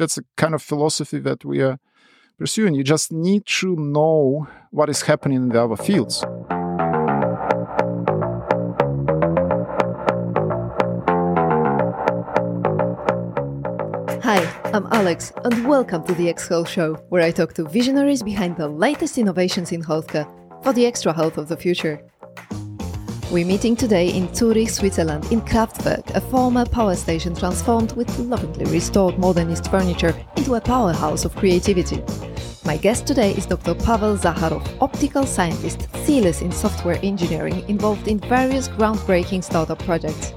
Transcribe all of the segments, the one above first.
that's a kind of philosophy that we are pursuing. You just need to know what is happening in the other fields. Hi, I'm Alex, and welcome to the X Health Show, where I talk to visionaries behind the latest innovations in healthcare for the extra health of the future. We're meeting today in Zurich, Switzerland, in Kraftwerk, a former power station transformed with lovingly restored modernist furniture into a powerhouse of creativity. My guest today is Dr. Pavel Zakharov, optical scientist, zealous in software engineering, involved in various groundbreaking startup projects.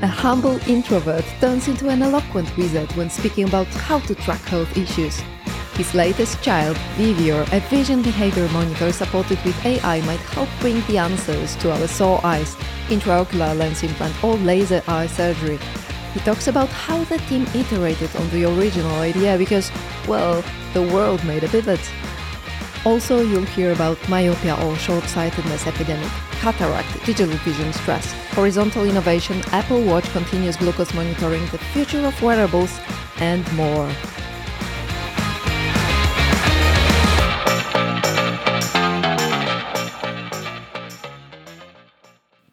A humble introvert turns into an eloquent wizard when speaking about how to track health issues. His latest child, Vivior, a vision behavior monitor supported with AI, might help bring the answers to our sore eyes, intraocular lens implant, or laser eye surgery. He talks about how the team iterated on the original idea because, well, the world made a pivot. Also, you'll hear about myopia or short sightedness epidemic, cataract, digital vision stress, horizontal innovation, Apple Watch continuous glucose monitoring, the future of wearables, and more.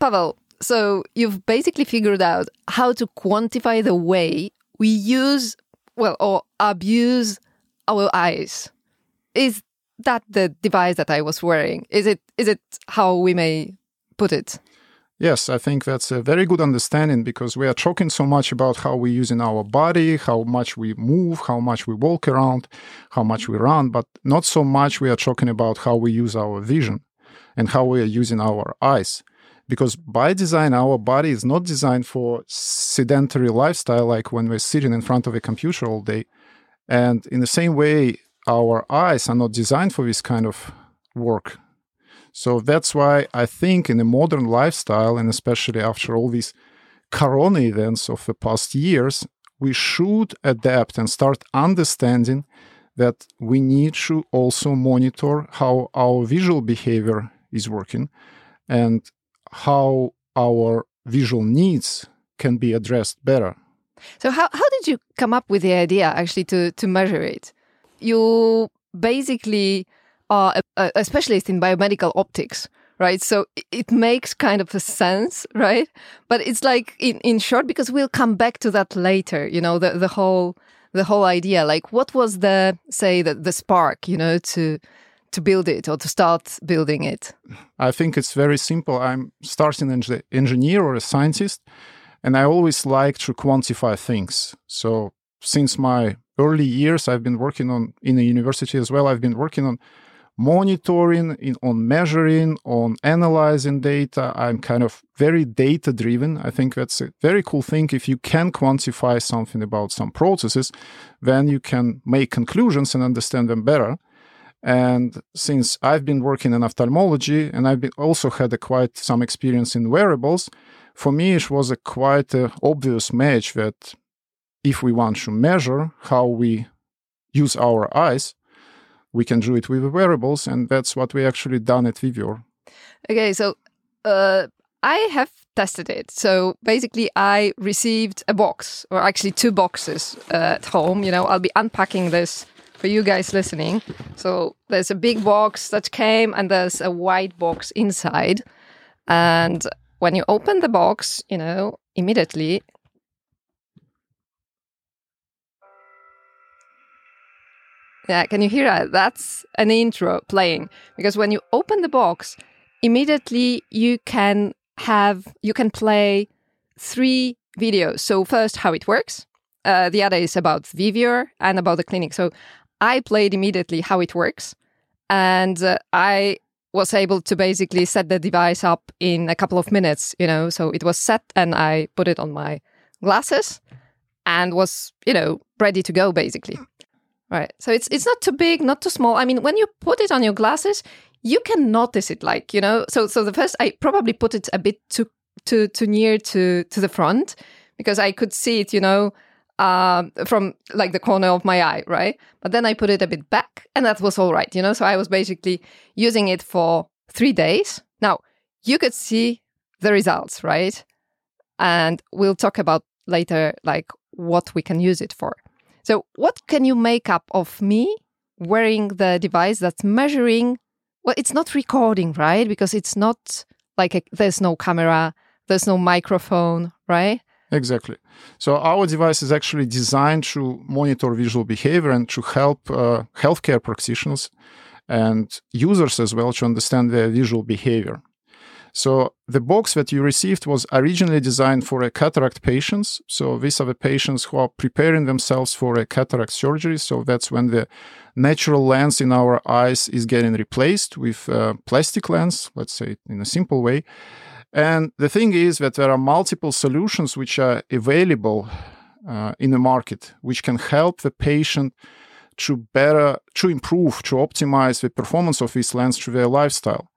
Pavel, so you've basically figured out how to quantify the way we use, well, or abuse our eyes. Is that the device that I was wearing? Is it is it how we may put it? Yes, I think that's a very good understanding because we are talking so much about how we use in our body, how much we move, how much we walk around, how much we run, but not so much we are talking about how we use our vision and how we are using our eyes. Because by design, our body is not designed for sedentary lifestyle like when we're sitting in front of a computer all day. And in the same way, our eyes are not designed for this kind of work. So that's why I think in a modern lifestyle, and especially after all these corona events of the past years, we should adapt and start understanding that we need to also monitor how our visual behavior is working and how our visual needs can be addressed better. So how, how did you come up with the idea actually to, to measure it? You basically are a, a specialist in biomedical optics, right? So it makes kind of a sense, right? But it's like in, in short, because we'll come back to that later, you know, the, the whole the whole idea. Like what was the say the, the spark, you know, to to build it or to start building it? I think it's very simple. I'm starting an engineer or a scientist, and I always like to quantify things. So since my early years, I've been working on in a university as well. I've been working on monitoring, in, on measuring, on analyzing data. I'm kind of very data driven. I think that's a very cool thing. If you can quantify something about some processes, then you can make conclusions and understand them better. And since I've been working in ophthalmology and I've also had a quite some experience in wearables, for me it was a quite a obvious match that if we want to measure how we use our eyes, we can do it with wearables, and that's what we actually done at Vivior. Okay, so uh, I have tested it. So basically, I received a box, or actually two boxes uh, at home. You know, I'll be unpacking this for you guys listening. So there's a big box that came, and there's a white box inside. And when you open the box, you know, immediately Yeah, can you hear that? That's an intro playing because when you open the box, immediately you can have you can play three videos. So first, how it works. Uh, the other is about Vivior and about the clinic. So I played immediately how it works, and uh, I was able to basically set the device up in a couple of minutes. You know, so it was set, and I put it on my glasses, and was you know ready to go basically. Right. So it's it's not too big, not too small. I mean, when you put it on your glasses, you can notice it like, you know. So so the first I probably put it a bit too too too near to to the front because I could see it, you know, um, from like the corner of my eye, right? But then I put it a bit back and that was all right, you know. So I was basically using it for 3 days. Now, you could see the results, right? And we'll talk about later like what we can use it for. So, what can you make up of me wearing the device that's measuring? Well, it's not recording, right? Because it's not like a, there's no camera, there's no microphone, right? Exactly. So our device is actually designed to monitor visual behavior and to help uh, healthcare practitioners and users as well to understand their visual behavior. So the box that you received was originally designed for a cataract patients. So these are the patients who are preparing themselves for a cataract surgery. So that's when the natural lens in our eyes is getting replaced with a plastic lens, let's say in a simple way. And the thing is that there are multiple solutions which are available uh, in the market, which can help the patient to better, to improve, to optimize the performance of this lens through their lifestyle.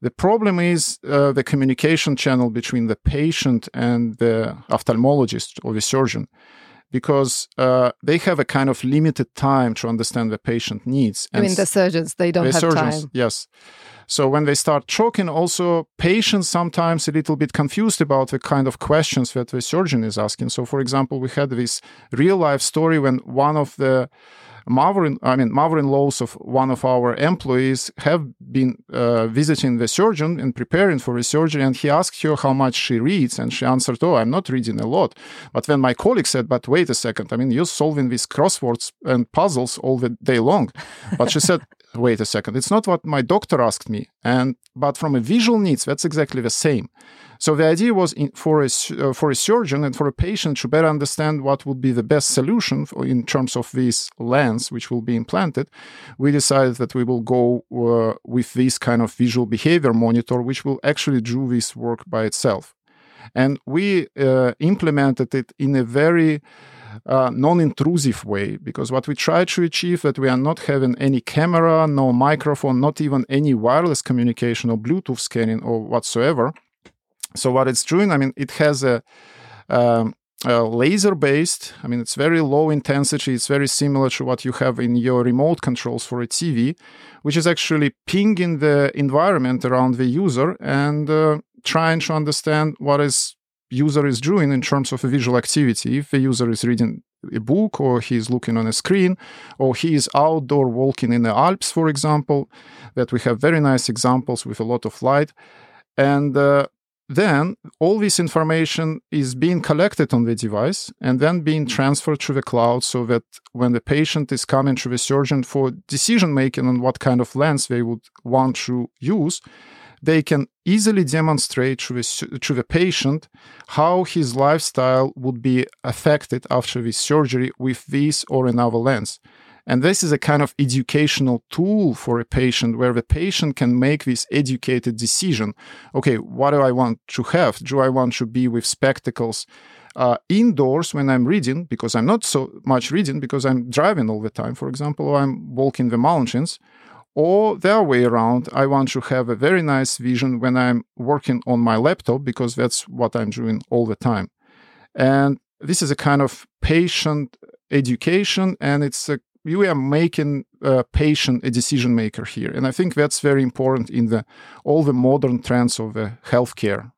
The problem is uh, the communication channel between the patient and the ophthalmologist or the surgeon, because uh, they have a kind of limited time to understand the patient needs. I mean, the surgeons, they don't the have surgeons, time. Yes. So when they start choking, also patients sometimes a little bit confused about the kind of questions that the surgeon is asking. So, for example, we had this real life story when one of the mother, I mean, mother-in-laws of one of our employees have been uh, visiting the surgeon and preparing for the surgery, and he asked her how much she reads, and she answered, "Oh, I'm not reading a lot." But when my colleague said, "But wait a second, I mean, you're solving these crosswords and puzzles all the day long," but she said, "Wait a second, it's not what my doctor asked me," and but from a visual needs, that's exactly the same. So the idea was in, for a uh, for a surgeon and for a patient to better understand what would be the best solution for, in terms of this lens which will be implanted. We decided that we will go uh, with this kind of visual behavior monitor, which will actually do this work by itself. And we uh, implemented it in a very non-intrusive way because what we try to achieve that we are not having any camera no microphone not even any wireless communication or bluetooth scanning or whatsoever so what it's doing, I mean, it has a, um, a laser based. I mean, it's very low intensity. It's very similar to what you have in your remote controls for a TV, which is actually pinging the environment around the user and uh, trying to understand what is user is doing in terms of a visual activity. If the user is reading a book or he's looking on a screen or he is outdoor walking in the Alps, for example, that we have very nice examples with a lot of light. And uh, then all this information is being collected on the device and then being transferred to the cloud so that when the patient is coming to the surgeon for decision making on what kind of lens they would want to use, they can easily demonstrate to the, to the patient how his lifestyle would be affected after this surgery with this or another lens. And this is a kind of educational tool for a patient where the patient can make this educated decision. Okay, what do I want to have? Do I want to be with spectacles uh, indoors when I'm reading? Because I'm not so much reading because I'm driving all the time, for example, or I'm walking the mountains. Or the other way around, I want to have a very nice vision when I'm working on my laptop because that's what I'm doing all the time. And this is a kind of patient education and it's a we are making a patient a decision maker here and i think that's very important in the all the modern trends of the healthcare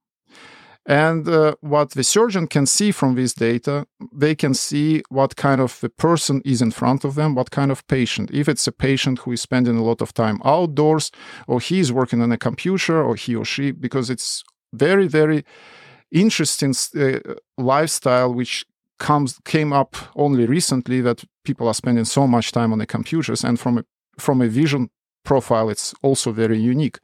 and uh, what the surgeon can see from this data they can see what kind of a person is in front of them what kind of patient. If it's a patient who is spending a lot of time outdoors or he is working on a computer or he or she because it's very very interesting uh, lifestyle which comes came up only recently that people are spending so much time on the computers and from a, from a vision profile it's also very unique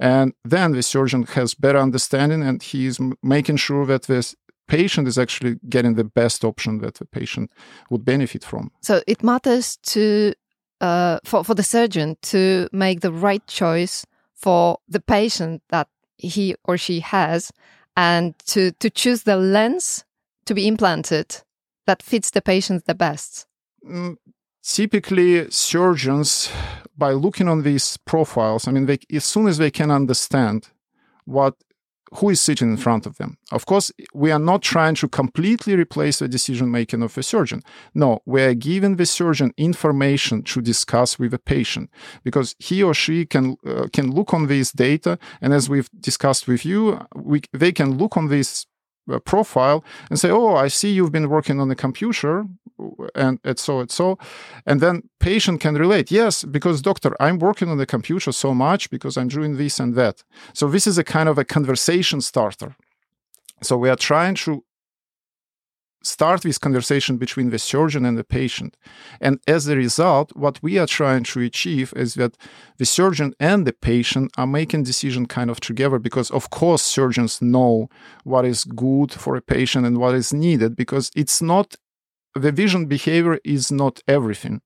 and then the surgeon has better understanding and he's making sure that this patient is actually getting the best option that the patient would benefit from so it matters to uh, for, for the surgeon to make the right choice for the patient that he or she has and to, to choose the lens to be implanted that fits the patient the best? Mm, typically, surgeons, by looking on these profiles, I mean, they, as soon as they can understand what who is sitting in front of them. Of course, we are not trying to completely replace the decision making of a surgeon. No, we are giving the surgeon information to discuss with the patient because he or she can uh, can look on this data, and as we've discussed with you, we, they can look on this uh, profile and say, "Oh, I see you've been working on the computer, and it's so it's so," and then patient can relate. Yes, because doctor, I'm working on the computer so much because I'm doing this and that. So this is a kind of a conversation starter. So we are trying to start this conversation between the surgeon and the patient. And as a result, what we are trying to achieve is that the surgeon and the patient are making decision kind of together because of course surgeons know what is good for a patient and what is needed because it's not the vision behavior is not everything.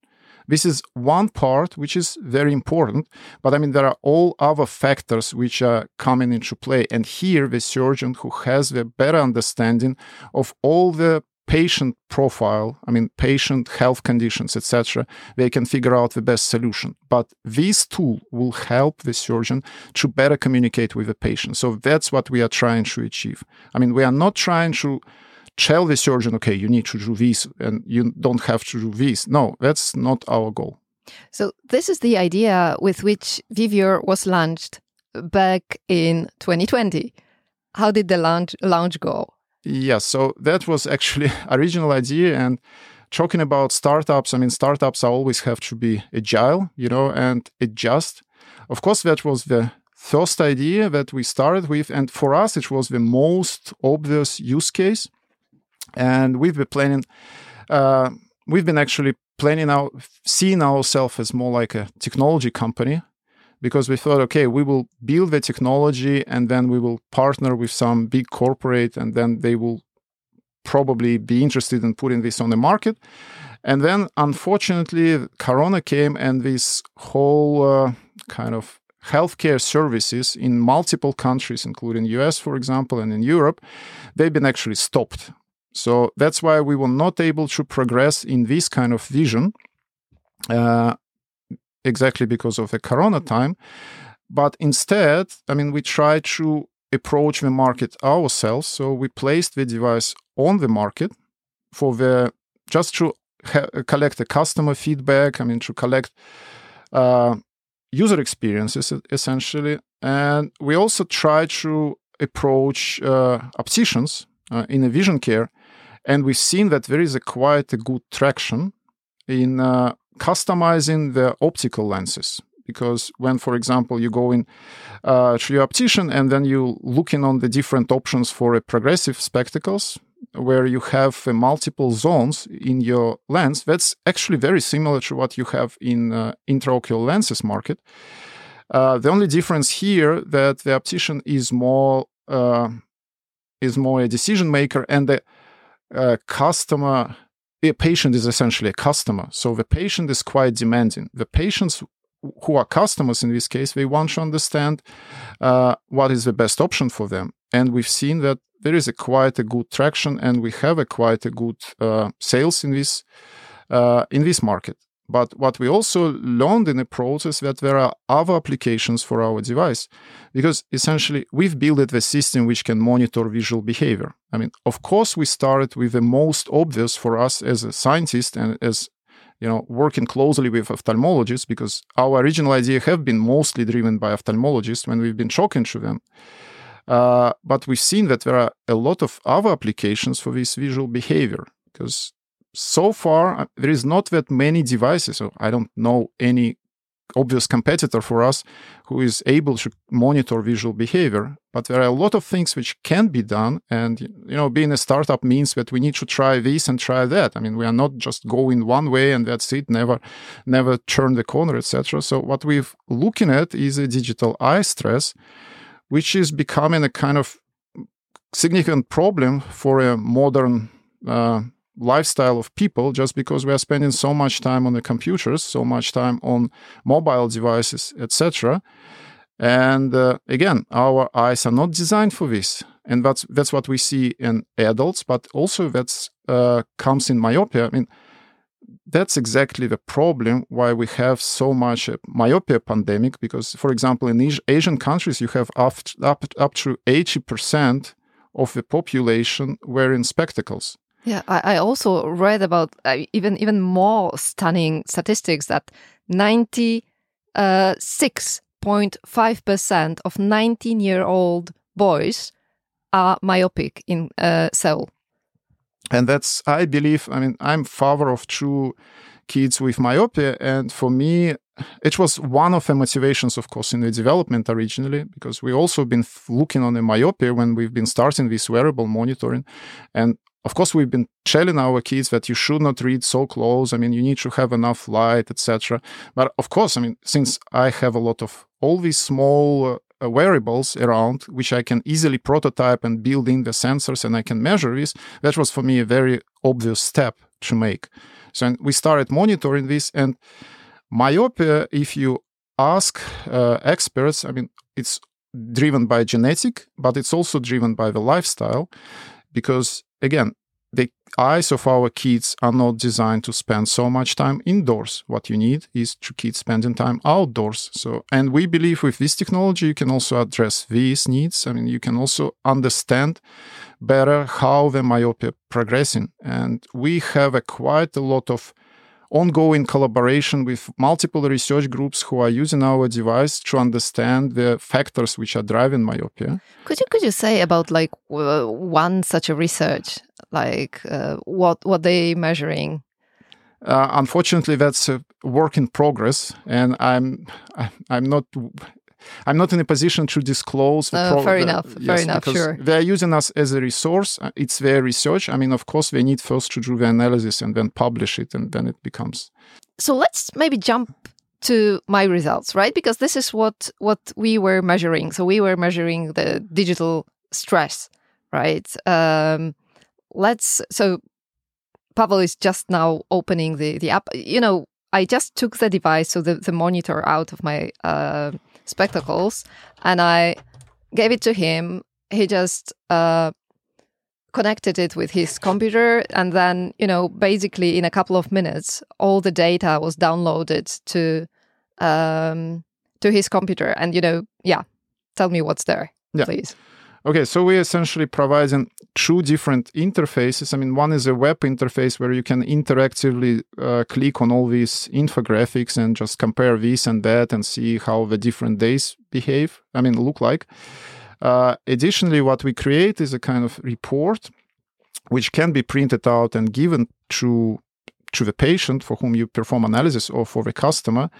This is one part which is very important, but I mean, there are all other factors which are coming into play. And here, the surgeon who has the better understanding of all the patient profile, I mean, patient health conditions, etc., they can figure out the best solution. But this tool will help the surgeon to better communicate with the patient. So that's what we are trying to achieve. I mean, we are not trying to tell the surgeon, okay, you need to do this and you don't have to do this. No, that's not our goal. So, this is the idea with which Vivior was launched back in 2020. How did the launch, launch go? Yes, so that was actually original idea and talking about startups, I mean startups always have to be agile, you know, and adjust. Of course that was the first idea that we started with and for us it was the most obvious use case and we've been planning uh, we've been actually planning out seeing ourselves as more like a technology company because we thought okay we will build the technology and then we will partner with some big corporate and then they will probably be interested in putting this on the market. And then unfortunately corona came and this whole uh, kind of healthcare services in multiple countries including us for example and in europe they've been actually stopped so that's why we were not able to progress in this kind of vision, uh, exactly because of the Corona time. But instead, I mean, we tried to approach the market ourselves. So we placed the device on the market for the just to ha- collect the customer feedback. I mean, to collect uh, user experiences essentially, and we also tried to approach uh, opticians uh, in a vision care and we've seen that there is a quite a good traction in uh, customizing the optical lenses. Because when, for example, you go in uh, to your optician and then you looking on the different options for a progressive spectacles, where you have uh, multiple zones in your lens, that's actually very similar to what you have in uh, intraocular lenses market. Uh, the only difference here that the optician is more uh, is more a decision maker, and the a customer a patient is essentially a customer. So the patient is quite demanding. The patients who are customers in this case they want to understand uh, what is the best option for them. And we've seen that there is a quite a good traction and we have a quite a good uh, sales in this uh, in this market but what we also learned in the process that there are other applications for our device because essentially we've built the system which can monitor visual behavior. I mean, of course, we started with the most obvious for us as a scientist and as you know working closely with ophthalmologists because our original idea have been mostly driven by ophthalmologists when we've been talking to them. Uh, but we've seen that there are a lot of other applications for this visual behavior because so far uh, there is not that many devices so i don't know any obvious competitor for us who is able to monitor visual behavior but there are a lot of things which can be done and you know being a startup means that we need to try this and try that. I mean we are not just going one way and that's it never never turn the corner etc so what we're looking at is a digital eye stress which is becoming a kind of significant problem for a modern uh, lifestyle of people just because we are spending so much time on the computers, so much time on mobile devices, etc. And uh, again, our eyes are not designed for this, and that's that's what we see in adults, but also that's uh, comes in myopia. I mean, that's exactly the problem why we have so much myopia pandemic. Because, for example, in Asian countries, you have up up, up to eighty percent of the population wearing spectacles yeah, I, I also read about uh, even even more stunning statistics that ninety six point five percent of nineteen year old boys are myopic in uh, Seoul? And that's, I believe, I mean, I'm father of two kids with myopia. And for me, it was one of the motivations, of course, in the development originally, because we also been looking on the myopia when we've been starting this wearable monitoring. And of course, we've been telling our kids that you should not read so close. I mean, you need to have enough light, etc. But of course, I mean, since I have a lot of all these small uh, wearables around, which I can easily prototype and build in the sensors and I can measure this, that was for me a very obvious step to make. So we started monitoring this and myopia, if you ask uh, experts, I mean, it's driven by genetic, but it's also driven by the lifestyle because again, the eyes of our kids are not designed to spend so much time indoors. What you need is to kids spending time outdoors. So, and we believe with this technology, you can also address these needs. I mean, you can also understand better how the myopia progressing. And we have a quite a lot of ongoing collaboration with multiple research groups who are using our device to understand the factors which are driving myopia. Could you could you say about like uh, one such a research, like uh, what what they measuring? Uh, unfortunately, that's a work in progress, and I'm I'm not I'm not in a position to disclose. The uh, fair the, enough. Yes, fair enough. Sure. They're using us as a resource. Uh, it's their research. I mean, of course, they need first to do the analysis and then publish it, and then it becomes. So let's maybe jump to my results, right? Because this is what what we were measuring. So we were measuring the digital stress, right? Um, let's so Pavel is just now opening the the app. You know, I just took the device, so the, the monitor out of my uh, spectacles and I gave it to him. He just uh, connected it with his computer and then, you know, basically in a couple of minutes, all the data was downloaded to um, to his computer. And, you know, yeah, tell me what's there, yeah. please. Okay, so we're essentially providing two different interfaces. I mean, one is a web interface where you can interactively uh, click on all these infographics and just compare this and that and see how the different days behave. I mean, look like. Uh, additionally, what we create is a kind of report which can be printed out and given to to the patient for whom you perform analysis or for the customer.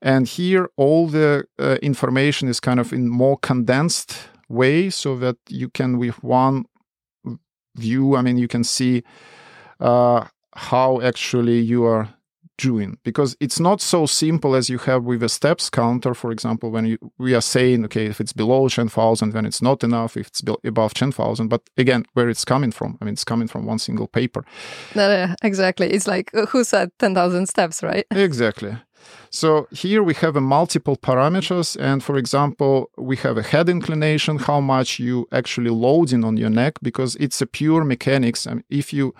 And here, all the uh, information is kind of in more condensed way so that you can with one view i mean you can see uh, how actually you are doing. Because it's not so simple as you have with a steps counter for example when you, we are saying okay if it's below 10000 then it's not enough. If it's above 10000 but again where it's coming from i mean it's coming from one single paper. No, no exactly. It's like who said 10000 steps right? Exactly so here we have a multiple parameters. And for example, we have a head inclination, how much you actually loading on your neck, because it's a pure mechanics. Mean, if you,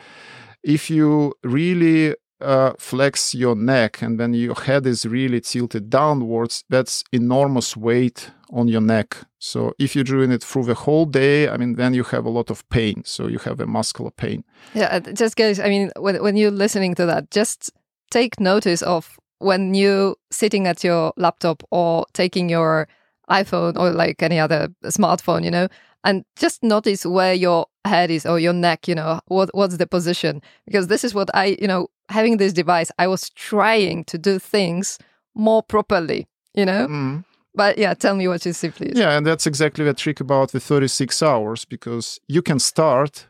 if you really uh, flex your neck and then your head is really tilted downwards, that's enormous weight on your neck. So if you're doing it through the whole day, I mean, then you have a lot of pain. So you have a muscular pain. Yeah, just guys, I mean, when, when you're listening to that, just take notice of when you sitting at your laptop or taking your iPhone or like any other smartphone, you know, and just notice where your head is or your neck, you know, what what's the position? Because this is what I, you know, having this device, I was trying to do things more properly, you know. Mm. But yeah, tell me what you see, please. Yeah, and that's exactly the trick about the 36 hours because you can start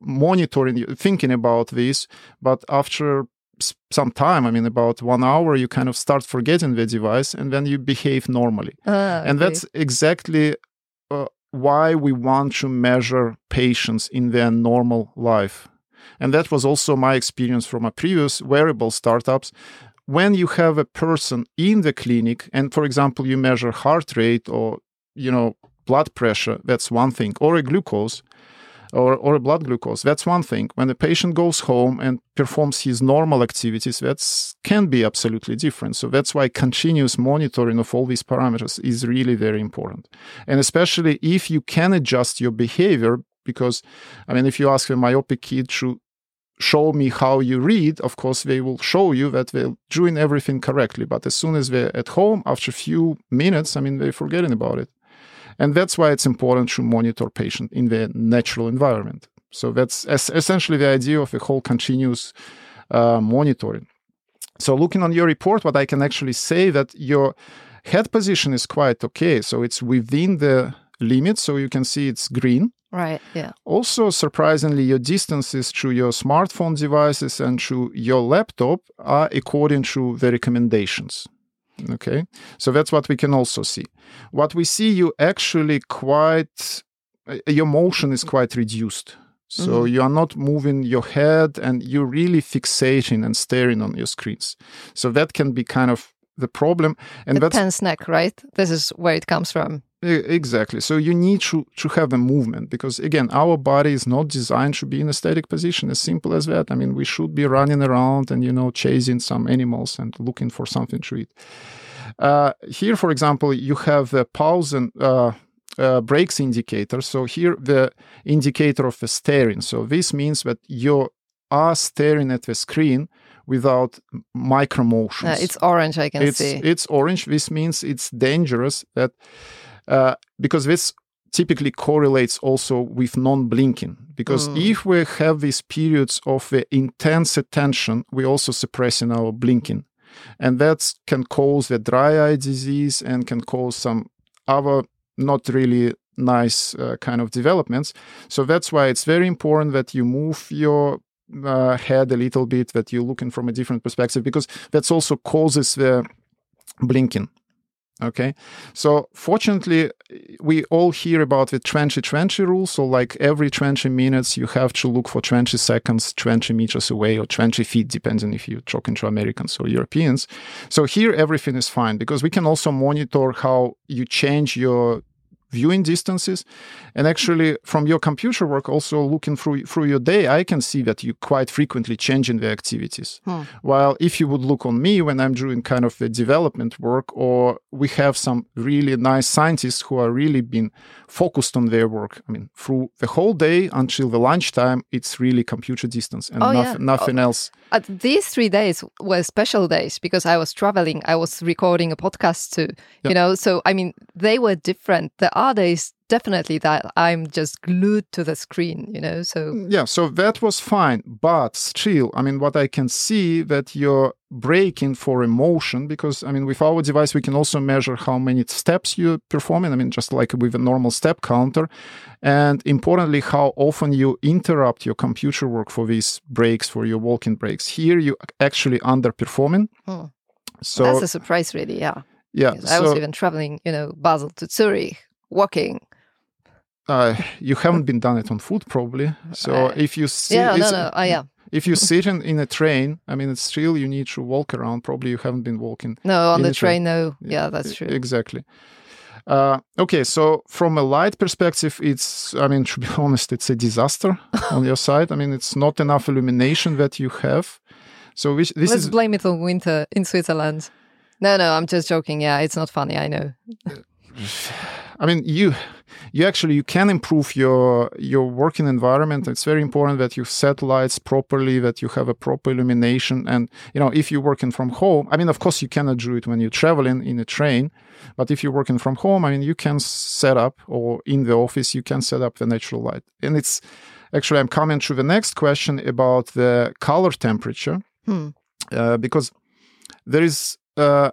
monitoring, thinking about this, but after some time i mean about one hour you kind of start forgetting the device and then you behave normally. Ah, and that's exactly uh, why we want to measure patients in their normal life. And that was also my experience from a previous wearable startups. When you have a person in the clinic and for example you measure heart rate or you know blood pressure that's one thing or a glucose or, or blood glucose. That's one thing. When the patient goes home and performs his normal activities, that can be absolutely different. So that's why continuous monitoring of all these parameters is really very important. And especially if you can adjust your behavior, because I mean, if you ask a myopic kid to show me how you read, of course, they will show you that they're doing everything correctly. But as soon as they're at home, after a few minutes, I mean, they're forgetting about it. And that's why it's important to monitor patient in the natural environment. So that's es- essentially the idea of a whole continuous uh, monitoring. So looking on your report, what I can actually say that your head position is quite okay. So it's within the limit. So you can see it's green. Right. Yeah. Also, surprisingly, your distances to your smartphone devices and to your laptop are according to the recommendations. Okay. So that's what we can also see. What we see, you actually quite, uh, your motion is quite reduced. So Mhm. you are not moving your head and you're really fixating and staring on your screens. So that can be kind of the problem. And the that's tense neck, right? This is where it comes from. Exactly. So you need to, to have a movement because again, our body is not designed to be in a static position. As simple as that. I mean, we should be running around and you know chasing some animals and looking for something to eat. Uh, here, for example, you have the pause and uh, uh, breaks indicator. So here, the indicator of the staring. So this means that you are staring at the screen without micro motions Uh, it's orange, I can it's see. it's orange. This means it's dangerous that uh, because this typically correlates also with non-blinking. Because Mm. if we have these periods of the intense attention, we also suppressing our blinking, and that can cause the dry eye disease and can cause some other not really nice uh, kind of developments. So that's why it's very important that you move your uh, head a little bit, that you're looking from a different perspective, because that's also causes the blinking. Okay, so fortunately, we all hear about the 20-20 rule. So, like every 20 minutes, you have to look for 20 seconds, 20 meters away, or 20 feet, depending if you're talking to Americans or Europeans. So here, everything is fine because we can also monitor how you change your viewing distances and actually from your computer work also looking through through your day i can see that you quite frequently changing the activities Hmm. while if you would look on me when i'm doing kind of the development work or we have some really nice scientists who are really been focused on their work i mean through the whole day until the lunchtime it's really computer distance and Oh, noth- yeah. nothing else Uh, these three days were special days because I was traveling. I was recording a podcast too, Yeah. you know. So I mean, they were different. There are days definitely that I'm just glued to the screen, you know. So yeah so that was fine but still i mean what i can see that you're breaking for emotion because i mean with our device we can also measure how many steps you're performing i mean just like with a normal step counter and importantly how often you interrupt your computer work for these breaks for your walking breaks here you actually underperforming Hmm. so that's a surprise, really. Yeah, yeah Because I was even traveling, you know, Basel to Zurich, walking. uh, you haven't been done it on foot probably so Uh, if you see yeah, no, no, oh, yeah, if you sit in, in a train, I mean, it's still you need to walk around. Probably you haven't been walking. no, on the train. train, no, yeah, that's true. Exactly. Uh, okay, so from a light perspective, it's, I mean, to be honest, it's a disaster on your side. I mean, it's not enough illumination that you have. So which, this Let's is, blame it on winter in Switzerland. No, no, I'm just joking. Yeah, it's not funny. I know. I mean, you, you actually, you can improve your, your working environment. It's very important that you set lights properly, that you have a proper illumination. And, you know, if you're working from home, I mean, of course, you cannot do it when you're traveling in a train, but if you're working from home, I mean, you can set up or in the office, you can set up the natural light. And it's actually, I'm coming to the next question about the color temperature, Hmm. uh, because there is, uh,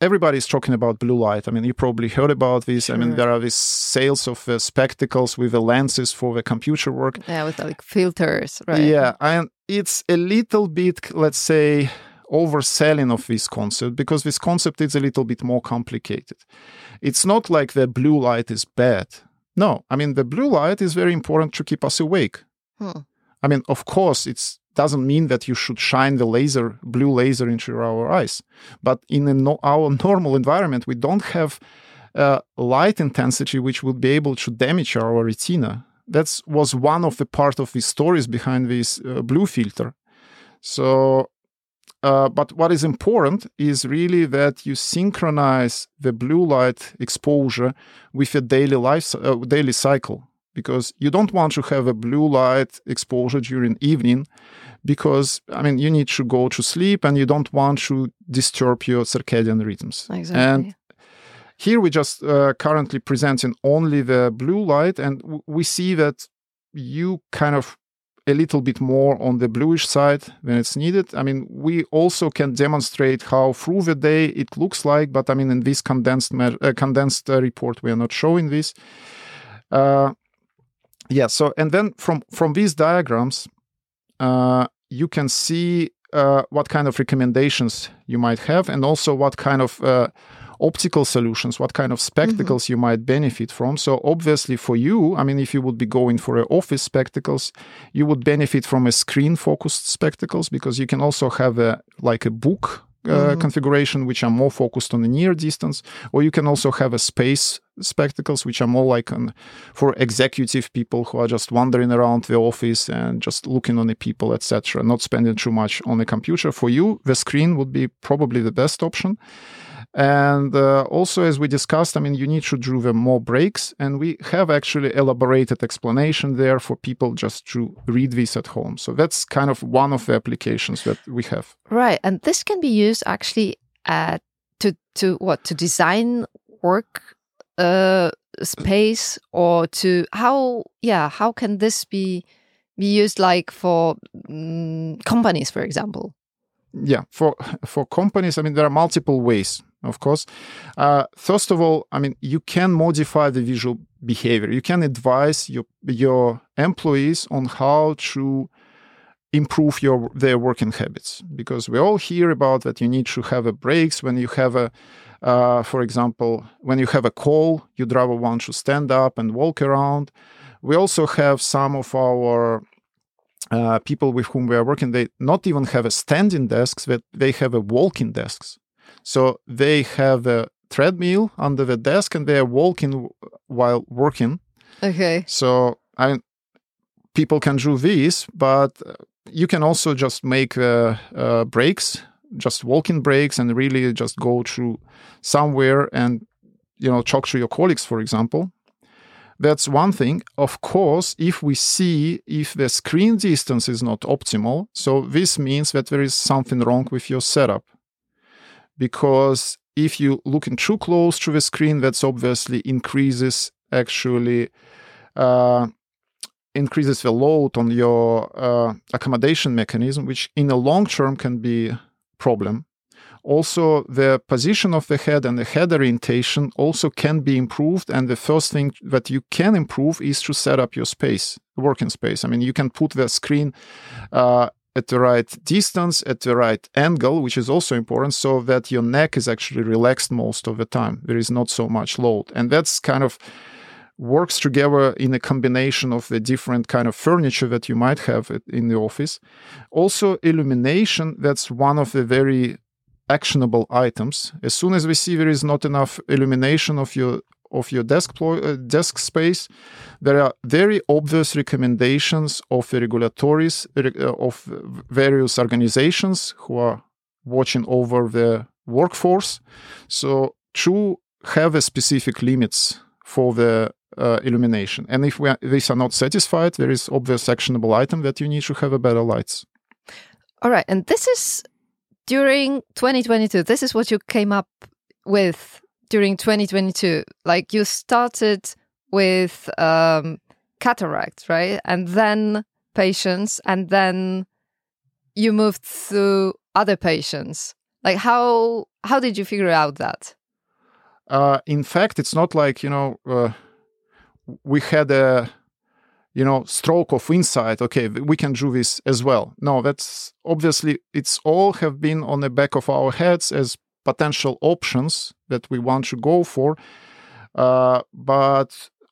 everybody is talking about blue light. I mean, you probably heard about this. I mean, there are these sales of uh, spectacles with the lenses for the computer work. Yeah, with like filters, right? Yeah, and it's a little bit, let's say, overselling of this concept because this concept is a little bit more complicated. It's not like the blue light is bad. No, I mean the blue light is very important to keep us awake. Hmm. I mean, of course, it doesn't mean that you should shine the laser, blue laser into our eyes. But in no, our normal environment, we don't have uh, light intensity which would be able to damage our retina. That was one of the part of the stories behind this uh, blue filter. So, uh, but what is important is really that you synchronize the blue light exposure with a daily life, uh, daily cycle, because you don't want to have a blue light exposure during evening, because I mean you need to go to sleep and you don't want to disturb your circadian rhythms. Exactly. And here we just uh, currently presenting only the blue light, and w- we see that you kind of a little bit more on the bluish side when it's needed. I mean, we also can demonstrate how through the day it looks like, but I mean, in this condensed me- uh, condensed uh, report, we are not showing this. Uh, yeah. So, and then from from these diagrams, uh, you can see uh, what kind of recommendations you might have, and also what kind of uh, optical solutions, what kind of spectacles mm-hmm. you might benefit from. So obviously for you, I mean, if you would be going for an office spectacles, you would benefit from a screen focused spectacles because you can also have a like a book uh, mm-hmm. configuration which are more focused on the near distance or you can also have a space spectacles which are more like an, for executive people who are just wandering around the office and just looking on the people etc not spending too much on the computer for you the screen would be probably the best option and uh, also, as we discussed, I mean, you need to the more breaks, and we have actually elaborated explanation there for people just to read this at home. So that's kind of one of the applications that we have. Right, and this can be used actually uh, to to what to design work uh, space or to how yeah how can this be be used like for um, companies, for example? Yeah, for for companies, I mean, there are multiple ways of course. Uh, first of all, I mean, you can modify the visual behavior. You can advise your your employees on how to improve your their working habits because we all hear about that you need to have a breaks when you have a uh, for example when you have a call you'd rather want to stand up and walk around we also have some of our uh, people with whom we are working they not even have a standing desks that they have a walking desks so they have a treadmill under the desk and they are walking while working. Okay. So I people can do this, but you can also just make uh, uh, breaks, just walking breaks, and really just go to somewhere and you know talk to your colleagues, for example. That's one thing. Of course, if we see if the screen distance is not optimal, so this means that there is something wrong with your setup because if you're looking too close to the screen, that's obviously increases actually uh, increases the load on your uh, accommodation mechanism, which in the long term can be problem. Also, the position of the head and the head orientation also can be improved. And the first thing that you can improve is to set up your space, working space. I mean, you can put the screen uh, at the right distance, at the right angle, which is also important, so that your neck is actually relaxed most of the time. There is not so much load. And that's kind of works together in a combination of the different kind of furniture that you might have in the office. Also, illumination, that's one of the very actionable items. As soon as we see there is not enough illumination of your of your desk, uh, desk space, there are very obvious recommendations of the regulatories uh, of various organizations who are watching over the workforce. So to have a specific limits for the uh, illumination. And if we are, these are not satisfied, there is obvious actionable item that you need to have a better lights. All right, and this is during 2022. This is what you came up with during 2022 like you started with um, cataract right? And then patients and then you moved through other patients. Like how how did you figure out that? Uh, in fact it's not like you know uh, we had a you know stroke of insight okay we can do this as well no that's obviously it's all have been on the back of our heads as potential options that we want to go for. Uh, but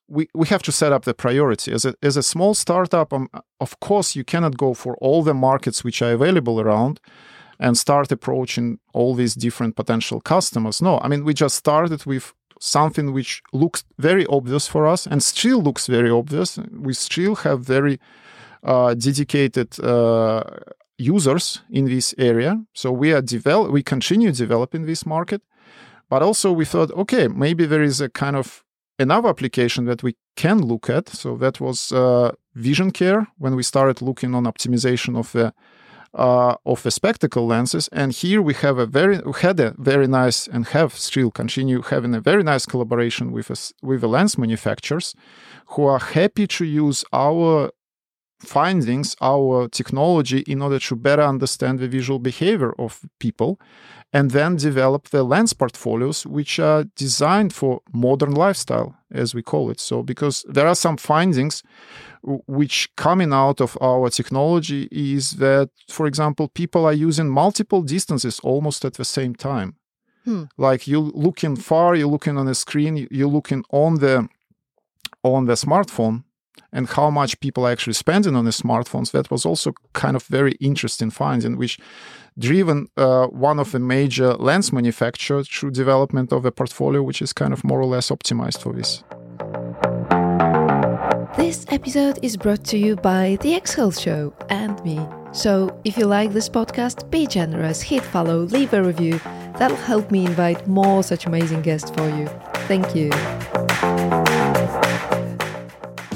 we, we have to set up the priority. As a, as a small startup, um, of course, you cannot go for all the markets which are available around and start approaching all these different potential customers. No, I mean, we just started with something which looks very obvious for us and still looks very obvious. We still have very uh, dedicated uh, users in this area. So we are develop we continue developing this market, but also we thought, okay, maybe there is a kind of another application that we can look at. So that was uh, vision care when we started looking on optimization of the uh, of the spectacle lenses. And here we have a very had a very nice and have still continue having a very nice collaboration with us with the lens manufacturers, who are happy to use our findings, our technology, in order to better understand the visual behavior of people and then develop the lens portfolios which are designed for modern lifestyle as we call it so because there are some findings which coming out of our technology is that for example people are using multiple distances almost at the same time hmm. like you're looking far you're looking on a screen you're looking on the on the smartphone and how much people are actually spending on the smartphones that was also kind of very interesting finding which driven uh, one of the major lens manufacturers through development of a portfolio which is kind of more or less optimized for this. This episode is brought to you by The X Health Show and me. So, if you like this podcast, be generous, hit follow, leave a review. That'll help me invite more such amazing guests for you. Thank you.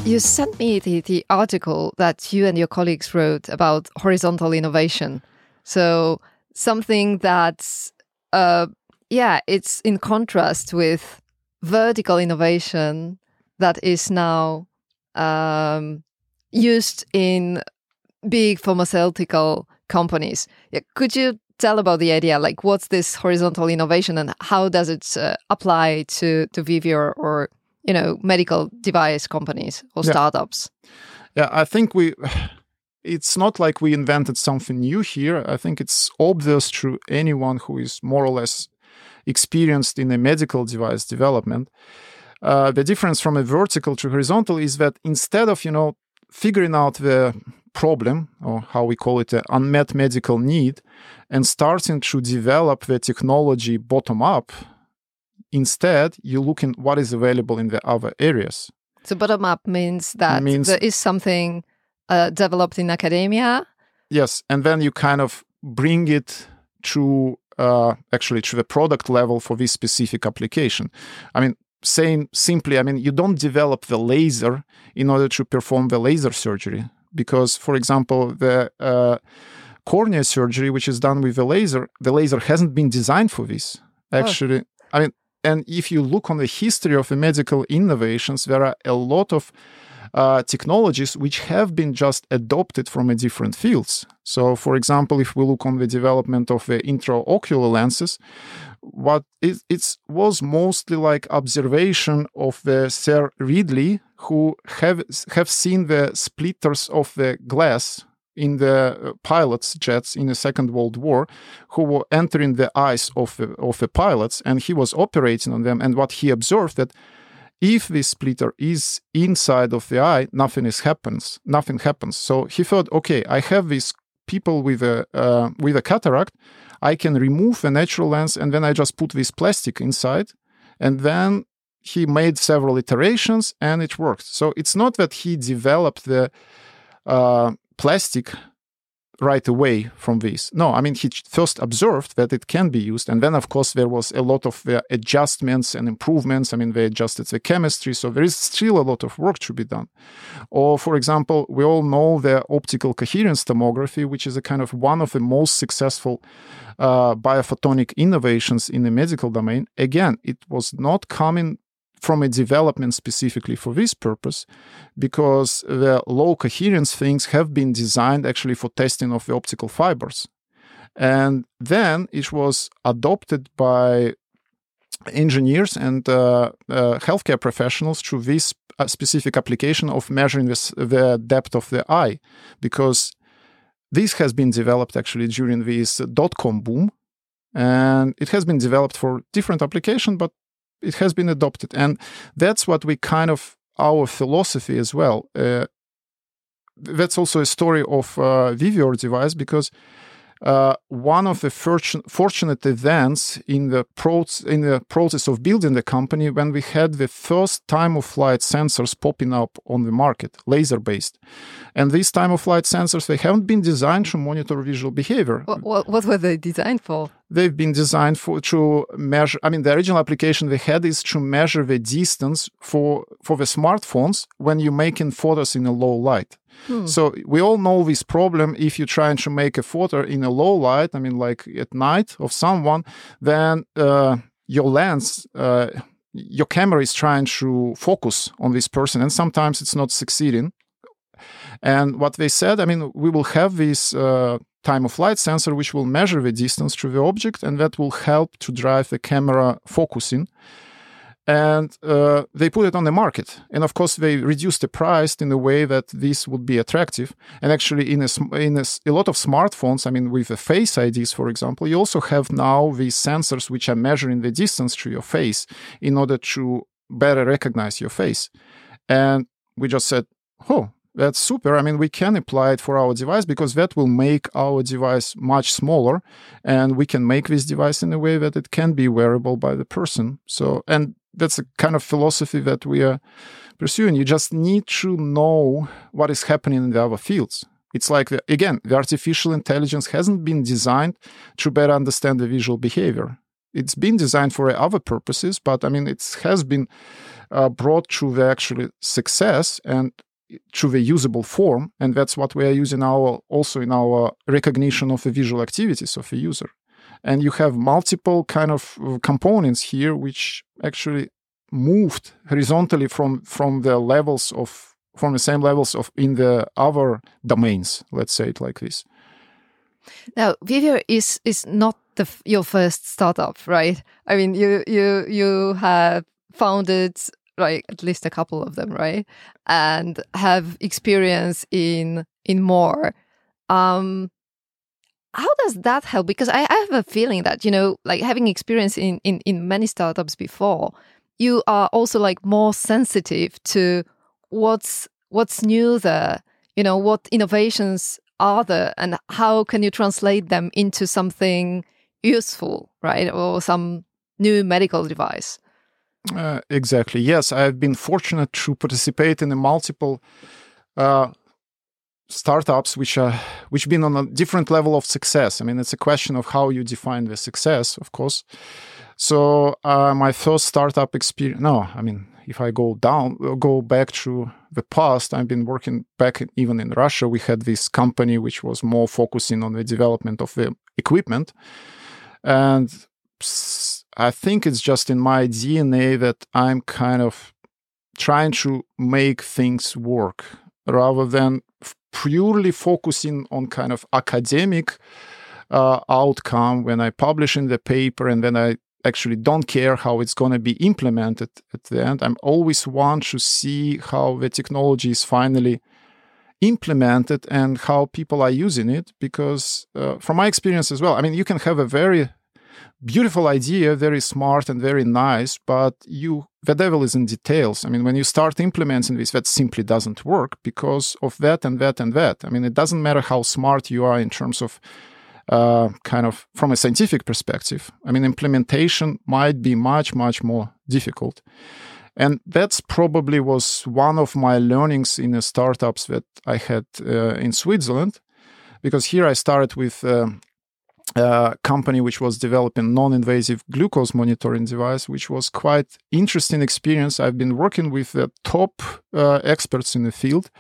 You sent me the, the article that you and your colleagues wrote about horizontal innovation. So something that's, uh, yeah, it's in contrast with vertical innovation that is now um, used in big pharmaceutical companies. Yeah, could you tell about the idea? Like, what's this horizontal innovation, and how does it uh, apply to to Vivior or you know medical device companies or yeah. startups? Yeah, I think we it's not like we invented something new here. I think it's obvious to anyone who is more or less experienced in a medical device development. Uh, the difference from a vertical to horizontal is that instead of you know figuring out the problem or how we call it an unmet medical need and starting to develop the technology bottom up instead you look in what is available in the other areas so bottom up means that means, there is something uh, developed in academia. Yes, and then you kind of bring it to uh, actually to the product level for this specific application. I mean, saying simply, I mean, you don't develop the laser in order to perform the laser surgery because, for example, the uh, cornea surgery, which is done with the laser, the laser hasn't been designed for this. Oh. Actually, oh. I mean, and if you look on the history of the medical innovations, there are a lot of uh, technologies which have been just adopted from a different fields. So, for example, if we look on the development of the intraocular lenses, what it it's, was mostly like observation of the Sir Ridley, who have have seen the splitters of the glass in the uh, pilots' jets in the Second World War, who were entering the eyes of the, of the pilots, and he was operating on them. And what he observed that if this splitter is inside of the eye, nothing is happens. Nothing happens. So he thought, okay, I have these people with a uh, with a cataract. I can remove the natural lens, and then I just put this plastic inside, and then he made several iterations, and it worked. So it's not that he developed the uh, plastic right away from this. No, I mean, he first observed that it can be used. And then, of course, there was a lot of uh, adjustments and improvements. I mean, they adjusted the chemistry. So there is still a lot of work to be done. Or, for example, we all know the optical coherence tomography, which is a kind of one of the most successful uh, biophotonic innovations in the medical domain. Again, it was not coming from a development specifically for this purpose because the low coherence things have been designed actually for testing of the optical fibers. And then it was adopted by engineers and uh, uh, healthcare professionals through this uh, specific application of measuring this, the depth of the eye because this has been developed actually during this dot com boom and it has been developed for different application but it has been adopted and that's what we kind of our philosophy as well uh, that's also a story of uh, Vivior device because uh, one of the fortunate events in the, in the process of building the company when we had the first time of flight sensors popping up on the market, laser based. And these time of flight sensors, they haven't been designed to monitor visual behavior. What, what were they designed for? They've been designed for to measure. I mean, the original application they had is to measure the distance for for the smartphones when you're making photos in a low light. Hmm. So we all know this problem. If you're trying to make a photo in a low light, I mean, like at night of someone, then uh, your lens, uh, your camera is trying to focus on this person, and sometimes it's not succeeding. And what they said, I mean, we will have this uh, time of flight sensor which will measure the distance to the object, and that will help to drive the camera focusing and uh, they put it on the market. And of course they reduced the price in a way that this would be attractive. And actually in a, in a, a, lot of smartphones i mean with the face ids for example you also have now these sensors which are measuring the distance to your face in order to better recognize your face. And we just said oh that's super. I mean, we can apply it for our device because that will make our device much smaller and we can make this device in a way that it can be wearable by the person. So, and that's a kind of philosophy that we are pursuing. You just need to know what is happening in the other fields. It's like, the, again, the artificial intelligence hasn't been designed to better understand the visual behavior. It's been designed for other purposes, but I mean, it has been uh, brought to the actual success and to the usable form. And that's what we are using our also in our recognition of the visual activities of a user and you have multiple kind of uh, components here which actually moved horizontally from from the levels of from the same levels of in the other domains let's say it like this now Vivior is is not the your first startup right i mean you you you have founded like at least a couple of them right and have experience in in more um how does that help? Because I, I, have a feeling that, you know, like having experience in, in, in many startups before, you are also like more sensitive to what's what's new there, you know, what innovations are there and how can you translate them into something useful, right? Or some new medical device. Uh, exactly. Yes, I've been fortunate to participate in multiple uh, startups which are which been on a different level of success. I mean, it's a question of how you define the success, of course. So uh, my first startup experience. No, I mean, if I go down, go back to the past, I've been working back even in Russia. We had this company which was more focusing on the development of the equipment, and I think it's just in my DNA that I'm kind of trying to make things work rather than purely focusing on kind of academic uh, outcome when I publish in the paper and then I actually don't care how it's going to be implemented at the end. I'm always want to see how the technology is finally implemented and how people are using it because uh, from my experience as well i mean you can have a very beautiful idea, very smart and very nice, but you the devil is in details. I mean, when you start implementing this, that simply doesn't work because of that and that and that. I mean, it doesn't matter how smart you are in terms of uh, kind of from a scientific perspective. I mean, implementation might be much, much more difficult. And that's probably was one of my learnings in the startups that I had uh, in Switzerland, because here I started with um, uh, company which was developing non-invasive glucose monitoring device which was quite interesting experience. I've been working with the top uh, experts in the field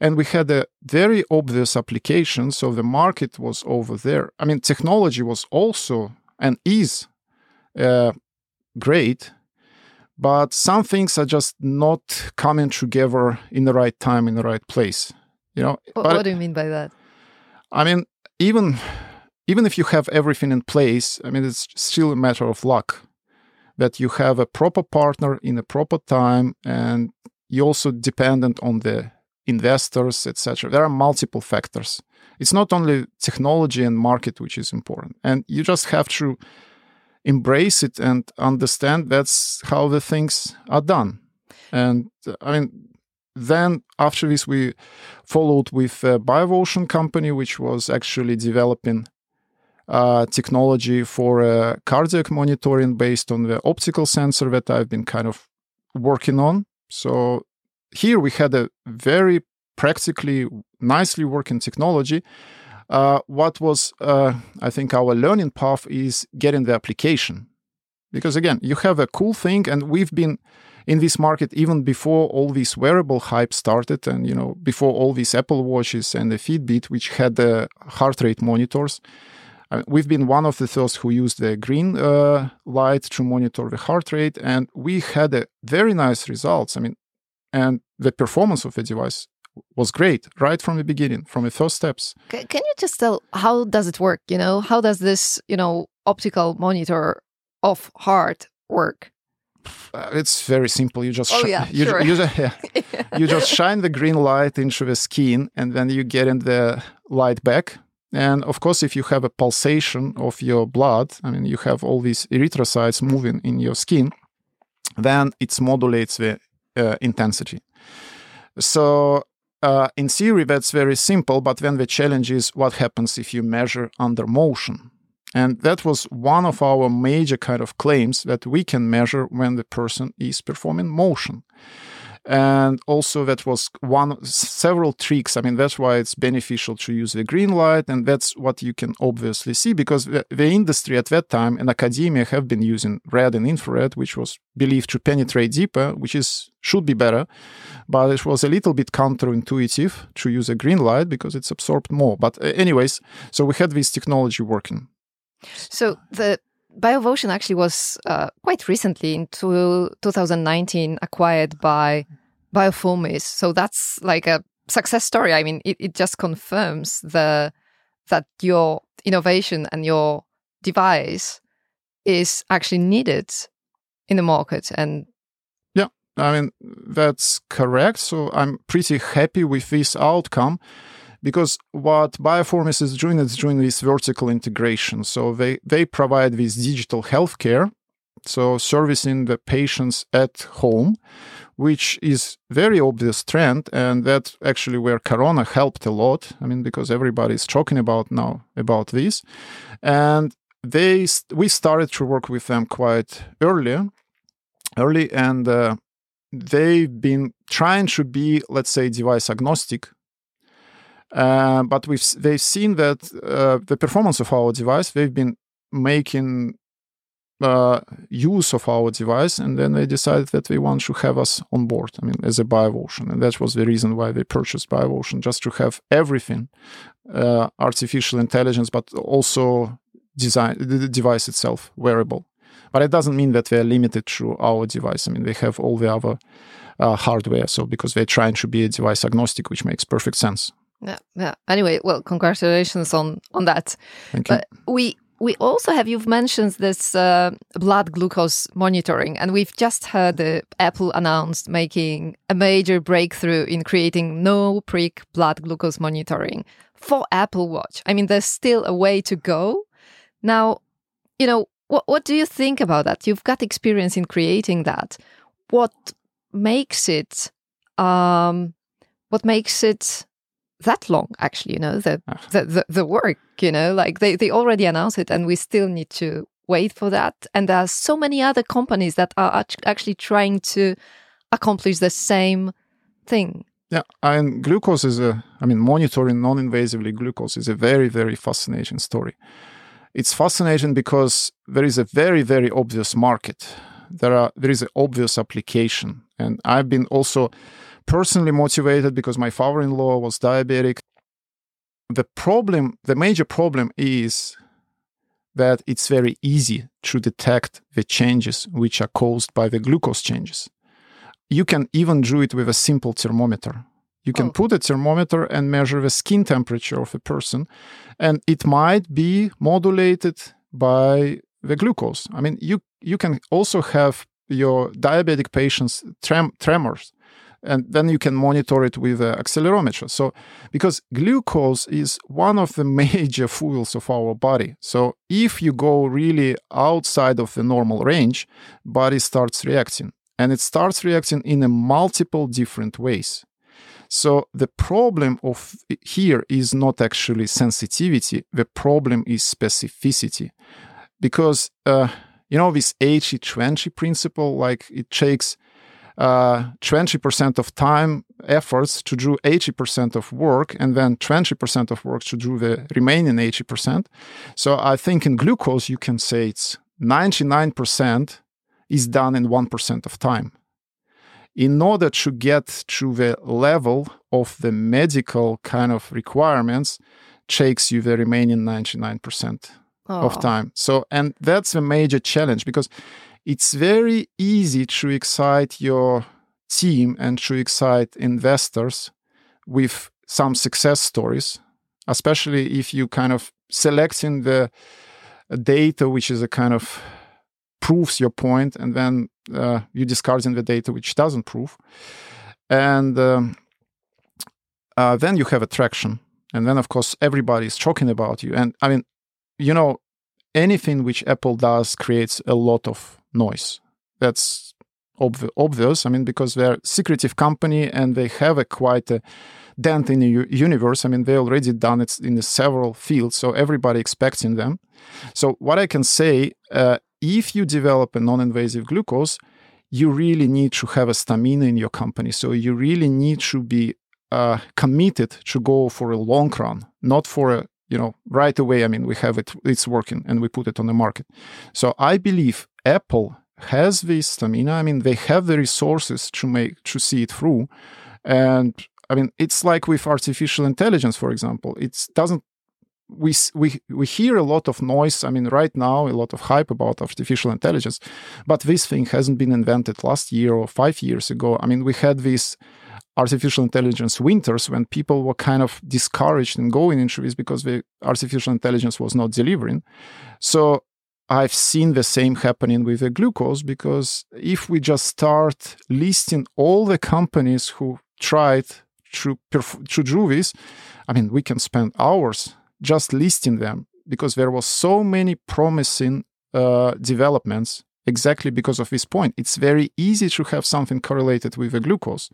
and we had a very obvious application so the market was over there. I mean technology was also and is uh, great but some things are just not coming together in the right time in the right place you know? What, what do you mean by that? I mean even even if you have everything in place, I mean, it's still a matter of luck that you have a proper partner in a proper time and you're also dependent on the investors, etc. There are multiple factors. It's not only technology and market which is important. And you just have to embrace it and understand that's how the things are done. And uh, I mean, then after this, we followed with uh, a BioVotion company, which was actually developing uh, technology for uh, cardiac monitoring based on the optical sensor that I've been kind of working on. So here we had a very practically nicely working technology. Uh, what was, uh, I think, our learning path is getting the application. Because again, you have a cool thing, and we've been in this market even before all this wearable hype started and you know before all these apple watches and the fitbit which had the heart rate monitors uh, we've been one of the first who used the green uh, light to monitor the heart rate and we had a very nice results i mean and the performance of the device was great right from the beginning from the first steps can, can you just tell how does it work you know how does this you know optical monitor of heart work uh, it's very simple. You just oh, yeah, you, sure. you, just, yeah. you just shine the green light into the skin, and then you get in the light back. And of course, if you have a pulsation of your blood, I mean, you have all these erythrocytes moving in your skin, then it modulates the uh, intensity. So, uh, in theory, that's very simple. But then the challenge is what happens if you measure under motion. And that was one of our major kind of claims that we can measure when the person is performing motion. And also that was one several tricks. I mean, that's why it's beneficial to use the green light. And that's what you can obviously see because the, the industry at that time and academia have been using red and infrared, which was believed to penetrate deeper, which is should be better. But it was a little bit counterintuitive to use a green light because it's absorbed more. But uh, anyways, so we had this technology working. So the BioVotion actually was uh, quite recently in two, 2019 acquired by Biofourmis. So that's like a success story. I mean, it, it just confirms the that your innovation and your device is actually needed in the market and yeah i mean that's correct so i'm pretty happy with this outcome because what Biofourmis is doing is doing this vertical integration. So they, they provide this digital healthcare, so servicing the patients at home, which is very obvious trend, and that's actually where Corona helped a lot. I mean, because everybody is talking about now about this, and they we started to work with them quite early, early, and uh, they've been trying to be, let's say, device agnostic uh, but we've they've seen that uh, the performance of our device. They've been making uh, use of our device, and then they decided that they want to have us on board. I mean, as a BioVotion, and that was the reason why they purchased BioVotion, just to have everything, uh, artificial intelligence, but also design the device itself wearable. But it doesn't mean that they're limited to our device. I mean, they have all the other uh, hardware. So because they're trying to be a device agnostic, which makes perfect sense. Yeah, yeah. Anyway, well, congratulations on on that. Thank but you. we we also have you've mentioned this uh, blood glucose monitoring, and we've just heard the Apple announced making a major breakthrough in creating no prick blood glucose monitoring for Apple Watch. I mean, there's still a way to go. Now, you know, what what do you think about that? You've got experience in creating that. What makes it? Um, what makes it that long actually you know the, ah. the, the the work you know like they they already announced it and we still need to wait for that. And there are so many other companies that are actually trying to accomplish the same thing. Yeah and glucose is a i mean monitoring non-invasively glucose is a very very fascinating story. It's fascinating because there is a very very obvious market. There are there is an obvious application and i've been also personally motivated because my father-in-law was diabetic. The problem, the major problem is that it's very easy to detect the changes which are caused by the glucose changes. You can even do it with a simple thermometer. You can oh. put a thermometer and measure the skin temperature of a person, and it might be modulated by the glucose. I mean, you you can also have your diabetic patients trem- tremors and then you can monitor it with an accelerometer. So, because glucose is one of the major fuels of our body. So, if you go really outside of the normal range, body starts reacting, and it starts reacting in a multiple different ways. So the problem of here is not actually sensitivity. The problem is specificity, because uh, you know this 80-20 principle. Like it takes uh, 20% of time efforts to do 80% of work and then 20% of work to do the remaining 80%. So I think in glucose, you can say it's 99% is done in 1% of time. in order to get to the level of the medical kind of requirements takes you the remaining 99% oh. of time so and that's a major challenge because it's very easy to excite your team and to excite investors with some success stories especially if you kind of selecting the data which is a kind of proves your point and then uh, you discarding the data which doesn't prove. And um, uh, then you have attraction. And then of course everybody is talking about you. And i mean you know anything which apple does creates a lot of noise that's ob- obvious i mean because they're secretive company and they have a quite a dent in the u- universe i mean they already done it in several fields so everybody expecting them so what i can say uh, if you develop a non-invasive glucose you really need to have a stamina in your company so you really need to be uh, committed to go for a long run, not for a you know right away. I mean, we have it, it's working, and we put it on the market. So I believe Apple has this stamina. I mean, they have the resources to make to see it through, and I mean, it's like with artificial intelligence, for example. It doesn't. We, we we hear a lot of noise. I mean, right now, a lot of hype about artificial intelligence, but this thing hasn't been invented last year or five years ago. I mean, we had this artificial intelligence winters when people were kind of discouraged in going into this because the artificial intelligence was not delivering. So I've seen the same happening with the glucose because if we just start listing all the companies who tried to, perf- do this, I mean, we can spend hours just listing them because there was so many promising uh, developments exactly because of this point. It's very easy to have something correlated with the glucose.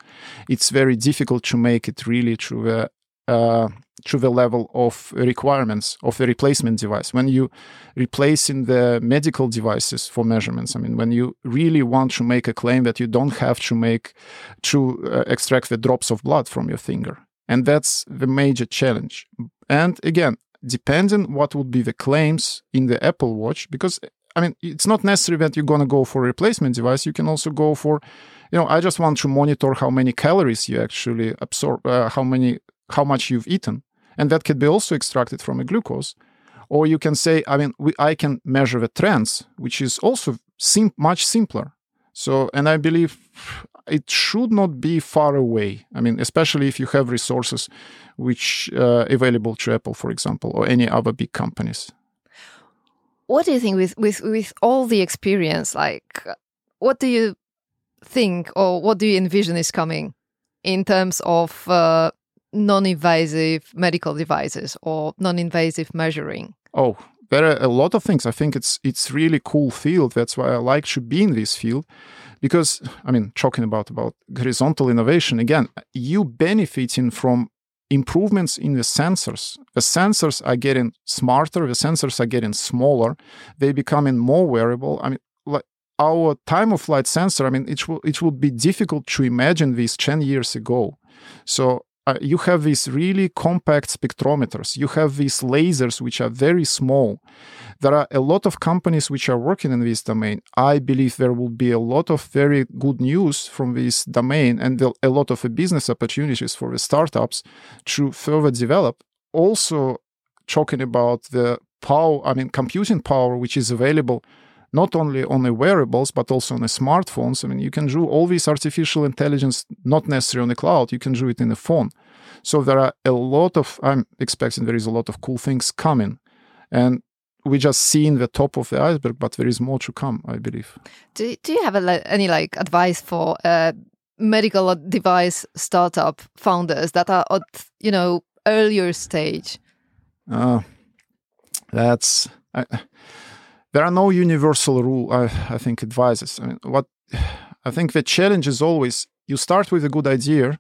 It's very difficult to make it really to the uh, to the level of requirements of the replacement device. When you replacing the medical devices for measurements, I mean, when you really want to make a claim that you don't have to make to uh, extract the drops of blood from your finger, and that's the major challenge. And again, depending what would be the claims in the Apple Watch, because I mean, it's not necessary that you're going to go for a replacement device. You can also go for, you know, I just want to monitor how many calories you actually absorb, uh, how many, how much you've eaten, and that could be also extracted from a glucose. Or you can say, I mean, we, I can measure the trends, which is also sim- much simpler. So, and I believe it should not be far away. I mean, especially if you have resources which uh, available to Apple, for example, or any other big companies what do you think with with with all the experience like what do you think or what do you envision is coming in terms of uh, non-invasive medical devices or non-invasive measuring oh there are a lot of things i think it's it's really cool field that's why i like to be in this field because i mean talking about about horizontal innovation again you benefiting from improvements in the sensors. The sensors are getting smarter, the sensors are getting smaller, they becoming more wearable. I mean, like our time of flight sensor, I mean, it will it would be difficult to imagine this 10 years ago. So uh, you have these really compact spectrometers. You have these lasers which are very small. There are a lot of companies which are working in this domain. I believe there will be a lot of very good news from this domain and a lot of business opportunities for the startups to further develop. Also, talking about the power, I mean, computing power which is available not only on the wearables but also on the smartphones. I mean, you can do all this artificial intelligence not necessarily on the cloud. You can do it in the phone. So there are a lot of. I'm expecting there is a lot of cool things coming, and we just seeing the top of the iceberg, but there is more to come. I believe. Do Do you have a, any like advice for uh, medical device startup founders that are at you know earlier stage? Uh, that's. I, there are no universal rule. I, I think advises. I mean, what I think the challenge is always you start with a good idea.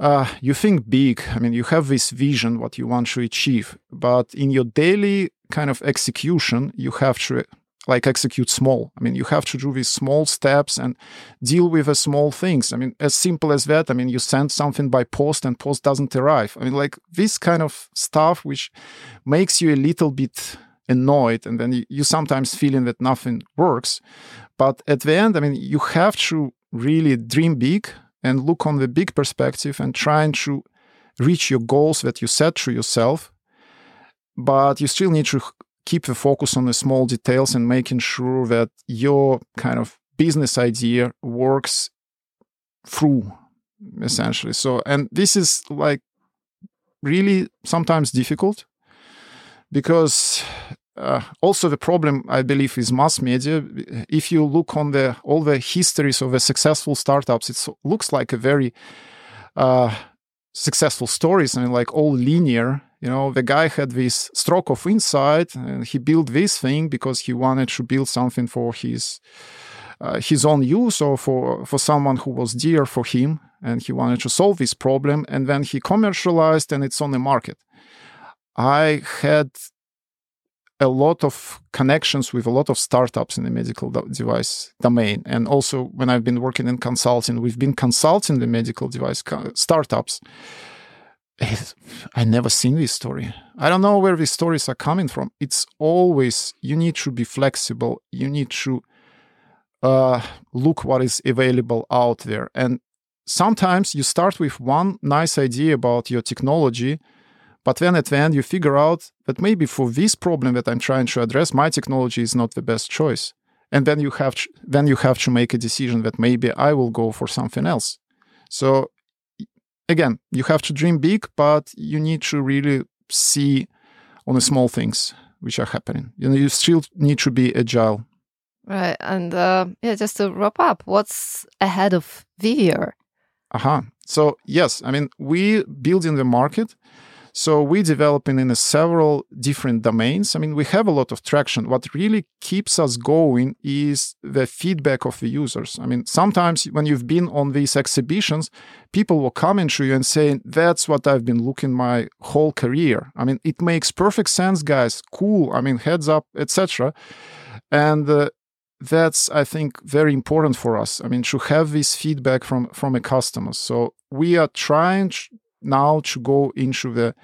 Uh, you think big. I mean, you have this vision, what you want to achieve, but in your daily kind of execution, you have to like execute small. I mean, you have to do these small steps and deal with the small things. I mean, as simple as that. I mean, you send something by post and post doesn't arrive. I mean, like this kind of stuff, which makes you a little bit annoyed and then you, you sometimes feeling that nothing works but at the end i mean you have to really dream big and look on the big perspective and trying to reach your goals that you set to yourself. But you still need to keep the focus on the small details and making sure that your kind of business idea works through essentially. So, and this is like really sometimes difficult because uh, also the problem i believe is mass media. If you look on the all the histories of the successful startups it looks like a very uh, successful stories and like all linear. You know the guy had this stroke of insight and he built this thing because he wanted to build something for his uh, his own use or for for someone who was dear for him and he wanted to solve this problem and then he commercialized and it's on the market i had a lot of connections with a lot of startups in the medical device domain. And also, when I've been working in consulting, we've been consulting the medical device startups. I never seen this story. I don't know where these stories are coming from. It's always you need to be flexible. You need to uh, look what is available out there. And sometimes you start with one nice idea about your technology but then at the end, you figure out that maybe for this problem that I'm trying to address, my technology is not the best choice. And then you have to, then you have to make a decision that maybe I will go for something else. So again, you have to dream big, but you need to really see on the small things which are happening. You know, you still need to be agile. Right, and uh, yeah, just to wrap up, what's ahead of Vivior? Aha. Uh-huh. So yes, I mean we build in the market so we're developing in several different domains. I mean, we have a lot of traction. What really keeps us going is the feedback of the users. I mean, sometimes when you've been on these exhibitions, people will come to you and say, "That's what I've been looking my whole career." I mean, it makes perfect sense, guys. Cool. I mean, heads up, etc. And uh, that's i think very important for us i mean to have this feedback from from a customer so we are trying now to go into the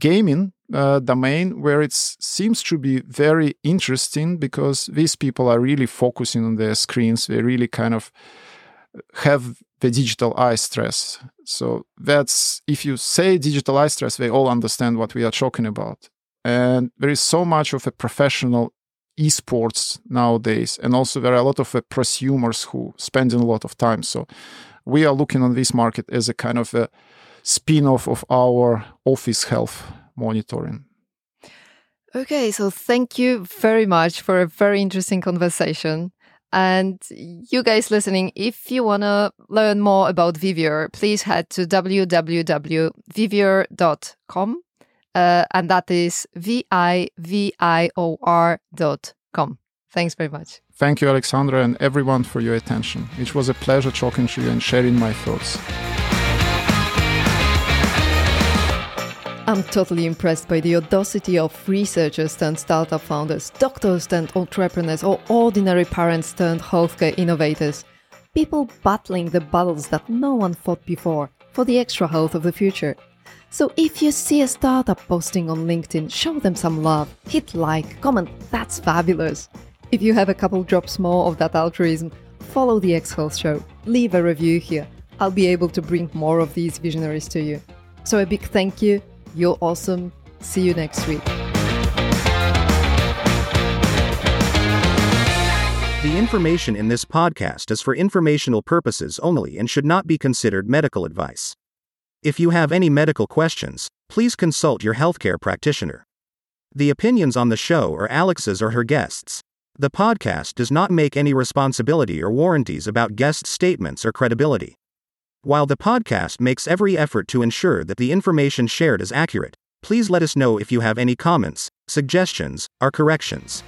gaming uh, domain where it seems to be very interesting because these people are really focusing on their screens. They really kind of have the digital eye stress. So that's if you say digital eye stress, they all understand what we are talking about. And there is so much of a professional esports nowadays, and also there are a lot of uh, prosumers who spend a lot of time. So we are looking on this market as a kind of a spin-off of our office health monitoring. Okay, so thank you very much for a very interesting conversation. And you guys listening, if you want to learn more about Vivior, please head to www.vivior.com. Uh, and that is V I V I O R dot com. Thanks very much. Thank you, Alexandra, and everyone for your attention. It was a pleasure talking to you and sharing my thoughts. I'm totally impressed by the audacity of researchers turned startup founders, doctors turned entrepreneurs, or ordinary parents turned healthcare innovators. People battling the battles that no one fought before for the extra health of the future. So if you see a startup posting on LinkedIn, show them some love, hit like, comment, that's fabulous. If you have a couple drops more of that altruism, follow the X Health Show, leave a review here. I'll be able to bring more of these visionaries to you. So a big thank you you're awesome. See you next week. The information in this podcast is for informational purposes only and should not be considered medical advice. If you have any medical questions, please consult your healthcare practitioner. The opinions on the show are Alex's or her guests. The podcast does not make any responsibility or warranties about guest statements or credibility. While the podcast makes every effort to ensure that the information shared is accurate, please let us know if you have any comments, suggestions, or corrections.